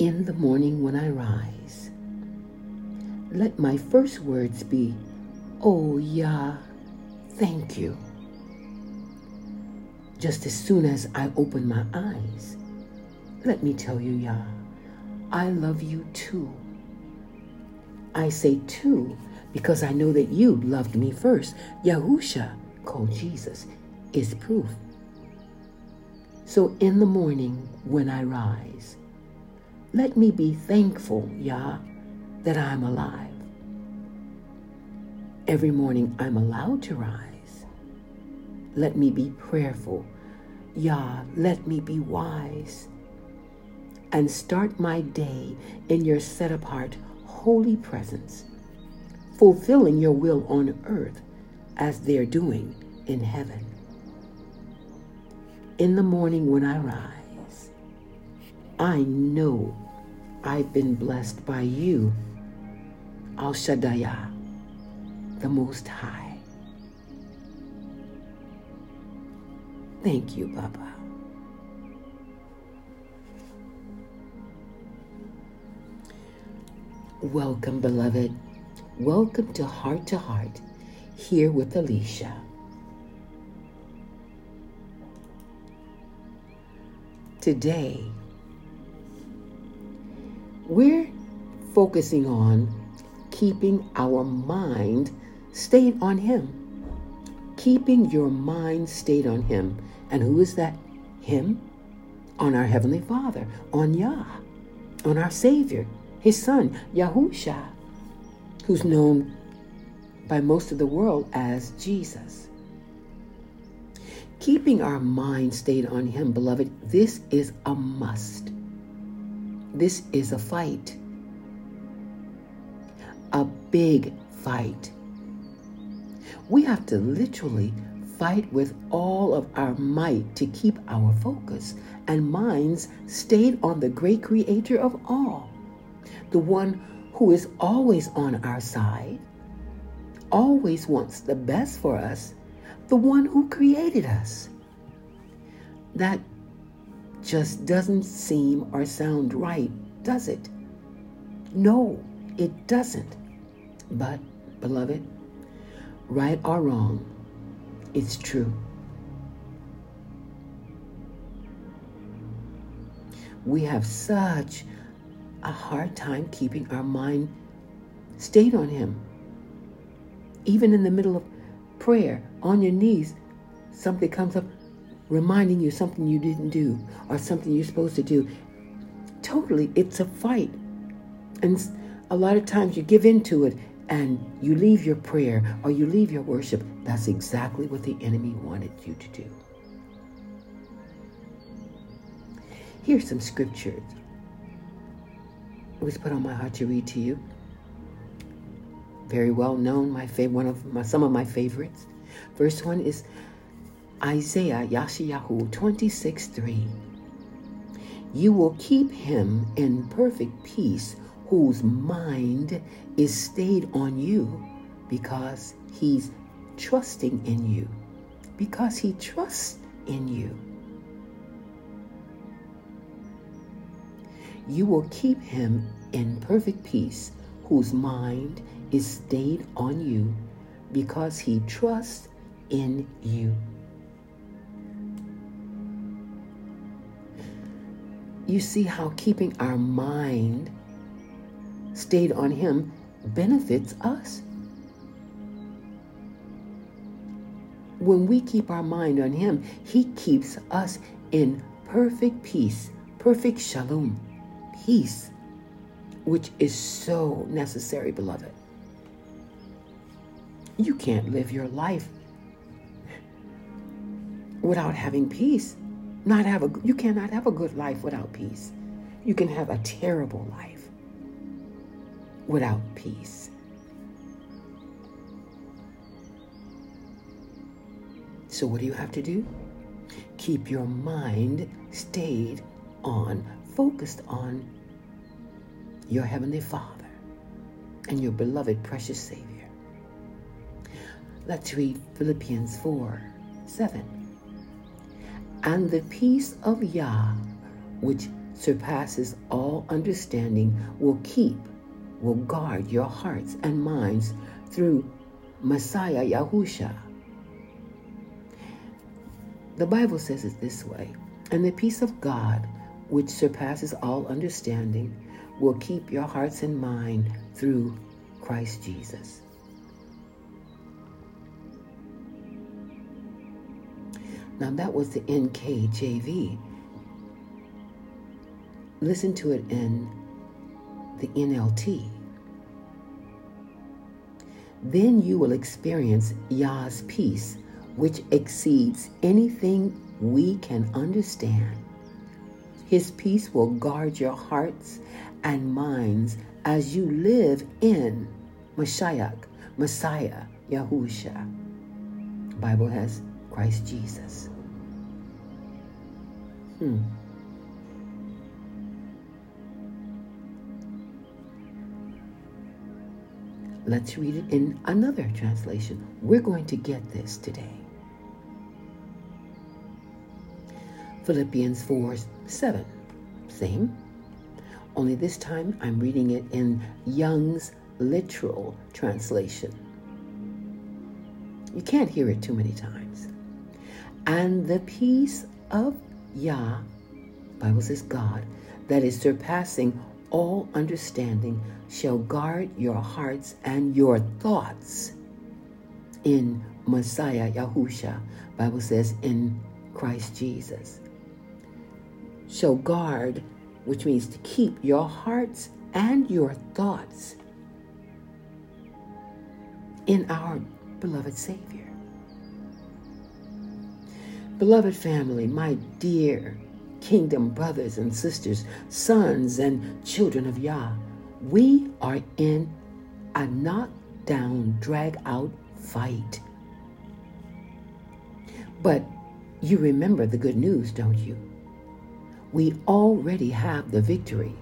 In the morning when I rise, let my first words be, Oh, Yah, thank you. Just as soon as I open my eyes, let me tell you, Yah, I love you too. I say too because I know that you loved me first. Yahusha, called Jesus, is proof. So in the morning when I rise, let me be thankful, Yah, that I'm alive. Every morning I'm allowed to rise. Let me be prayerful. Yah, let me be wise. And start my day in your set apart, holy presence, fulfilling your will on earth as they're doing in heaven. In the morning when I rise, I know I've been blessed by you, Al Shaddai, the Most High. Thank you, Baba. Welcome, beloved. Welcome to Heart to Heart, here with Alicia. Today, we're focusing on keeping our mind stayed on Him. Keeping your mind stayed on Him. And who is that? Him? On our Heavenly Father, on Yah, on our Savior, His Son, Yahusha, who's known by most of the world as Jesus. Keeping our mind stayed on Him, beloved, this is a must. This is a fight. A big fight. We have to literally fight with all of our might to keep our focus and minds stayed on the great creator of all, the one who is always on our side, always wants the best for us, the one who created us. That just doesn't seem or sound right, does it? No, it doesn't. But, beloved, right or wrong, it's true. We have such a hard time keeping our mind stayed on Him. Even in the middle of prayer, on your knees, something comes up reminding you something you didn't do or something you're supposed to do. Totally, it's a fight. And a lot of times you give into it and you leave your prayer or you leave your worship. That's exactly what the enemy wanted you to do. Here's some scriptures. It was put on my heart to read to you. Very well known, my favorite, one of my, some of my favorites. First one is Isaiah Yashayahu 26 3. You will keep him in perfect peace whose mind is stayed on you because he's trusting in you, because he trusts in you. You will keep him in perfect peace whose mind is stayed on you because he trusts in you. You see how keeping our mind stayed on Him benefits us. When we keep our mind on Him, He keeps us in perfect peace, perfect shalom, peace, which is so necessary, beloved. You can't live your life without having peace not have a you cannot have a good life without peace. You can have a terrible life without peace. So what do you have to do? Keep your mind stayed on, focused on your heavenly Father and your beloved precious Savior. Let's read Philippians 4 7. And the peace of Yah, which surpasses all understanding will keep, will guard your hearts and minds through Messiah Yahusha. The Bible says it this way And the peace of God, which surpasses all understanding, will keep your hearts and mind through Christ Jesus. Now, that was the NKJV. Listen to it in the NLT. Then you will experience Yah's peace, which exceeds anything we can understand. His peace will guard your hearts and minds as you live in Mashiach, Messiah, Yahusha. Bible has Christ Jesus. Hmm. Let's read it in another translation. We're going to get this today. Philippians 4 7. Same. Only this time I'm reading it in Young's literal translation. You can't hear it too many times. And the peace of Yah, Bible says God, that is surpassing all understanding shall guard your hearts and your thoughts in Messiah Yahusha. Bible says in Christ Jesus. Shall guard, which means to keep your hearts and your thoughts in our beloved Savior. Beloved family, my dear kingdom brothers and sisters, sons and children of Yah, we are in a knockdown, drag out fight. But you remember the good news, don't you? We already have the victory.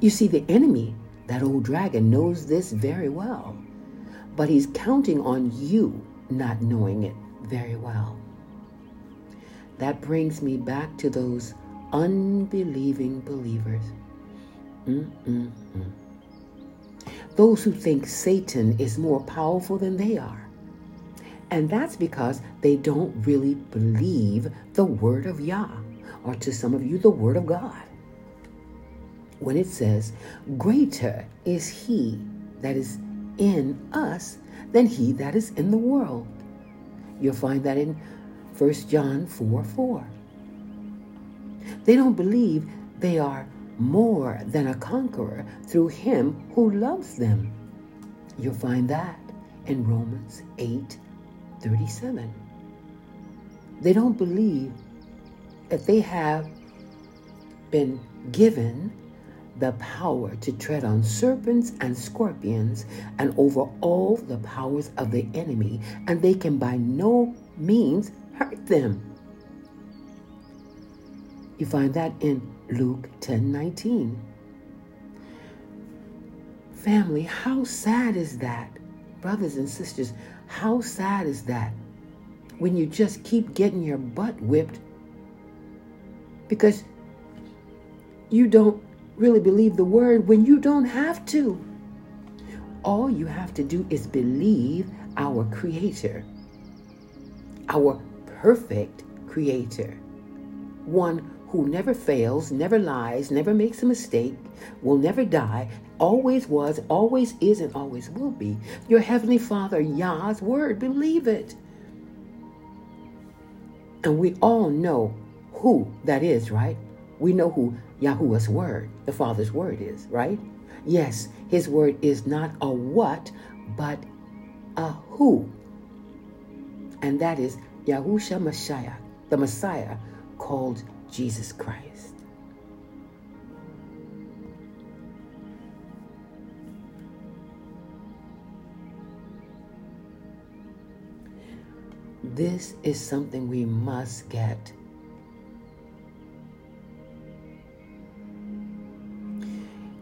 You see, the enemy, that old dragon, knows this very well, but he's counting on you not knowing it very well. That brings me back to those unbelieving believers. Mm-mm-mm. Those who think Satan is more powerful than they are. And that's because they don't really believe the Word of Yah, or to some of you, the Word of God. When it says, Greater is He that is in us than He that is in the world. You'll find that in 1 John 4 4. They don't believe they are more than a conqueror through him who loves them. You'll find that in Romans 8 37. They don't believe that they have been given the power to tread on serpents and scorpions and over all the powers of the enemy, and they can by no means hurt them. You find that in Luke 10 19. Family, how sad is that? Brothers and sisters, how sad is that when you just keep getting your butt whipped because you don't really believe the word when you don't have to? All you have to do is believe our Creator, our perfect creator, one who never fails, never lies, never makes a mistake, will never die, always was, always is, and always will be. Your Heavenly Father, Yah's word, believe it. And we all know who that is, right? We know who Yahuwah's word, the Father's word is, right? Yes, his word is not a what, but a who. And that is Yahusha Messiah, the Messiah called Jesus Christ. This is something we must get.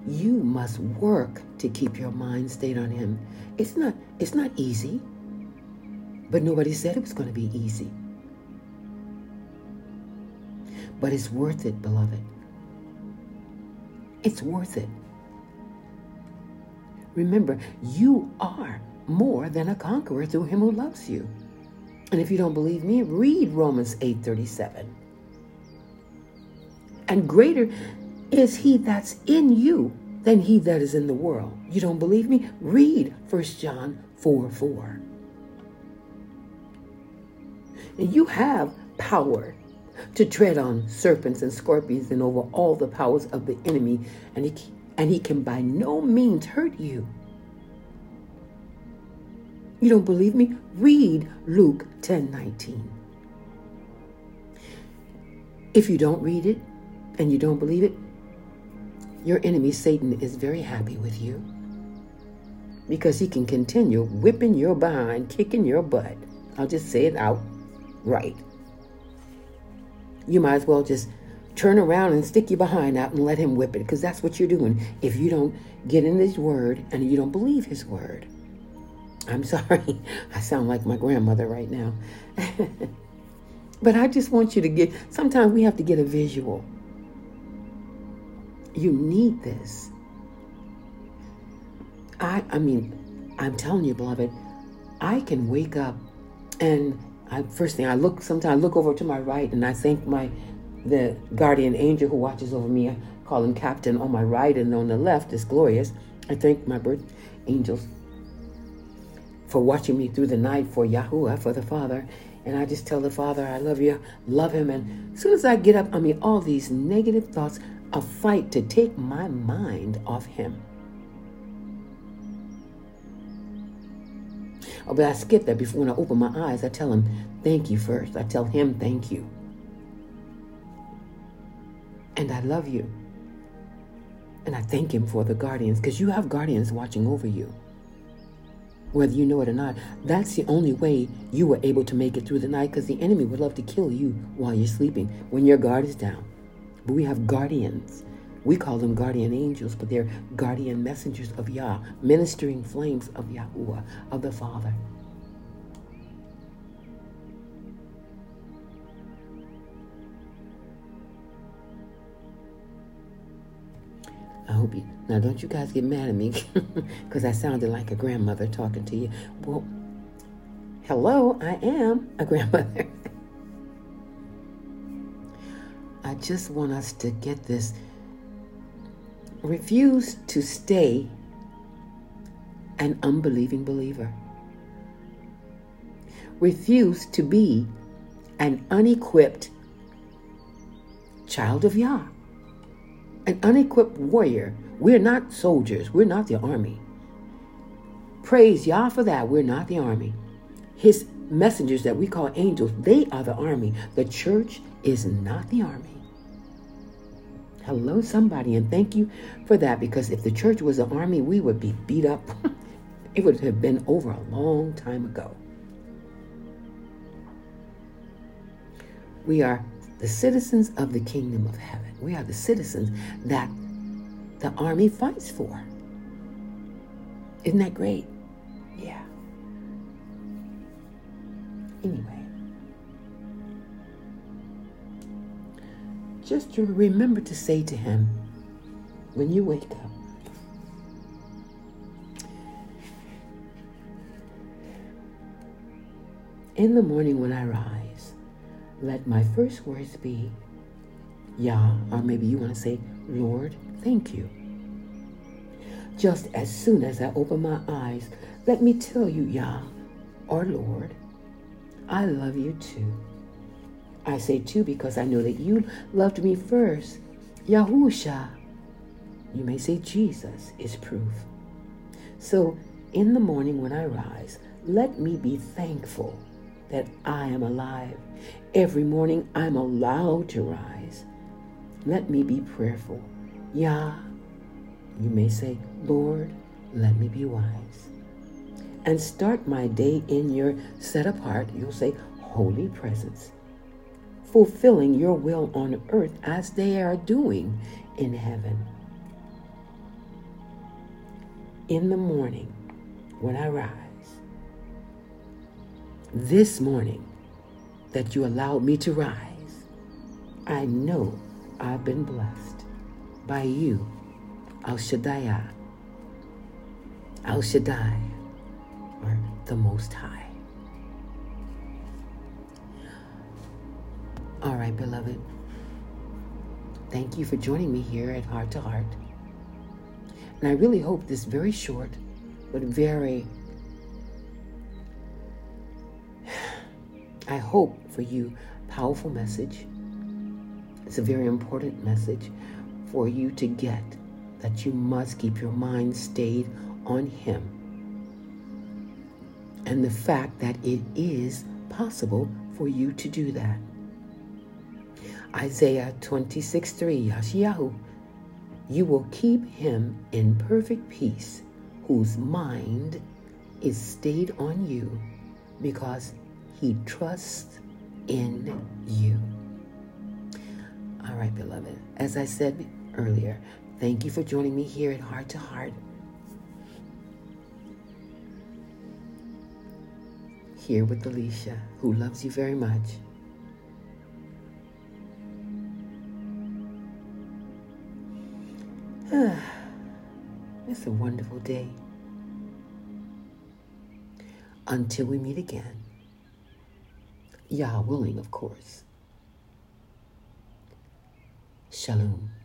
You must work to keep your mind stayed on him. It's not it's not easy. But nobody said it was going to be easy. But it's worth it, beloved. It's worth it. Remember, you are more than a conqueror through him who loves you. And if you don't believe me, read Romans 8:37. And greater is he that's in you than he that is in the world. You don't believe me? Read 1 John 4 4. You have power to tread on serpents and scorpions and over all the powers of the enemy, and he, and he can by no means hurt you. You don't believe me? Read Luke 10 19. If you don't read it and you don't believe it, your enemy Satan is very happy with you because he can continue whipping your behind, kicking your butt. I'll just say it out right. You might as well just turn around and stick your behind out and let him whip it because that's what you're doing if you don't get in his word and you don't believe his word. I'm sorry. I sound like my grandmother right now. but I just want you to get, sometimes we have to get a visual. You need this. I, I mean, I'm telling you, beloved, I can wake up and I, first thing I look, sometimes I look over to my right and I thank my, the guardian angel who watches over me. I call him captain on my right and on the left is glorious. I thank my birth angels for watching me through the night for Yahuwah, for the Father. And I just tell the Father, I love you, love him. And as soon as I get up, I mean, all these negative thoughts, a fight to take my mind off him. Oh, but I skip that before when I open my eyes, I tell him, thank you first. I tell him, thank you. And I love you. And I thank him for the guardians, because you have guardians watching over you whether you know it or not. That's the only way you were able to make it through the night because the enemy would love to kill you while you're sleeping when your guard is down. But we have guardians. We call them guardian angels, but they're guardian messengers of Yah, ministering flames of Yahuwah, of the Father. I hope you. Now, don't you guys get mad at me because I sounded like a grandmother talking to you. Well, hello, I am a grandmother. I just want us to get this. Refuse to stay an unbelieving believer. Refuse to be an unequipped child of Yah an unequipped warrior. We're not soldiers. We're not the army. Praise Yah for that. We're not the army. His messengers that we call angels, they are the army. The church is not the army. Hello, somebody, and thank you for that because if the church was an army, we would be beat up. it would have been over a long time ago. We are the citizens of the kingdom of heaven. We are the citizens that the army fights for. Isn't that great? Yeah. Anyway, just to remember to say to him when you wake up, In the morning when I rise, let my first words be, Yah, or maybe you want to say, Lord, thank you. Just as soon as I open my eyes, let me tell you, Yah, or Lord, I love you too. I say too because I know that you loved me first. Yahusha, you may say Jesus is proof. So in the morning when I rise, let me be thankful that I am alive. Every morning I'm allowed to rise. Let me be prayerful. Yah, you may say, Lord, let me be wise. And start my day in your set apart, you'll say, holy presence, fulfilling your will on earth as they are doing in heaven. In the morning, when I rise, this morning that you allowed me to rise, I know I've been blessed by you Al Shaddai, Al Shaddai, or the Most High. All right, beloved. Thank you for joining me here at Heart to Heart. And I really hope this very short but very, I hope for you, powerful message. It's a very important message for you to get that you must keep your mind stayed on Him. And the fact that it is possible for you to do that. Isaiah 26 3, Yashiyahu, you will keep him in perfect peace, whose mind is stayed on you because he trusts in you. All right, beloved. As I said earlier, thank you for joining me here at Heart to Heart. Here with Alicia, who loves you very much. it's a wonderful day. Until we meet again. Yah willing, of course. Shalom.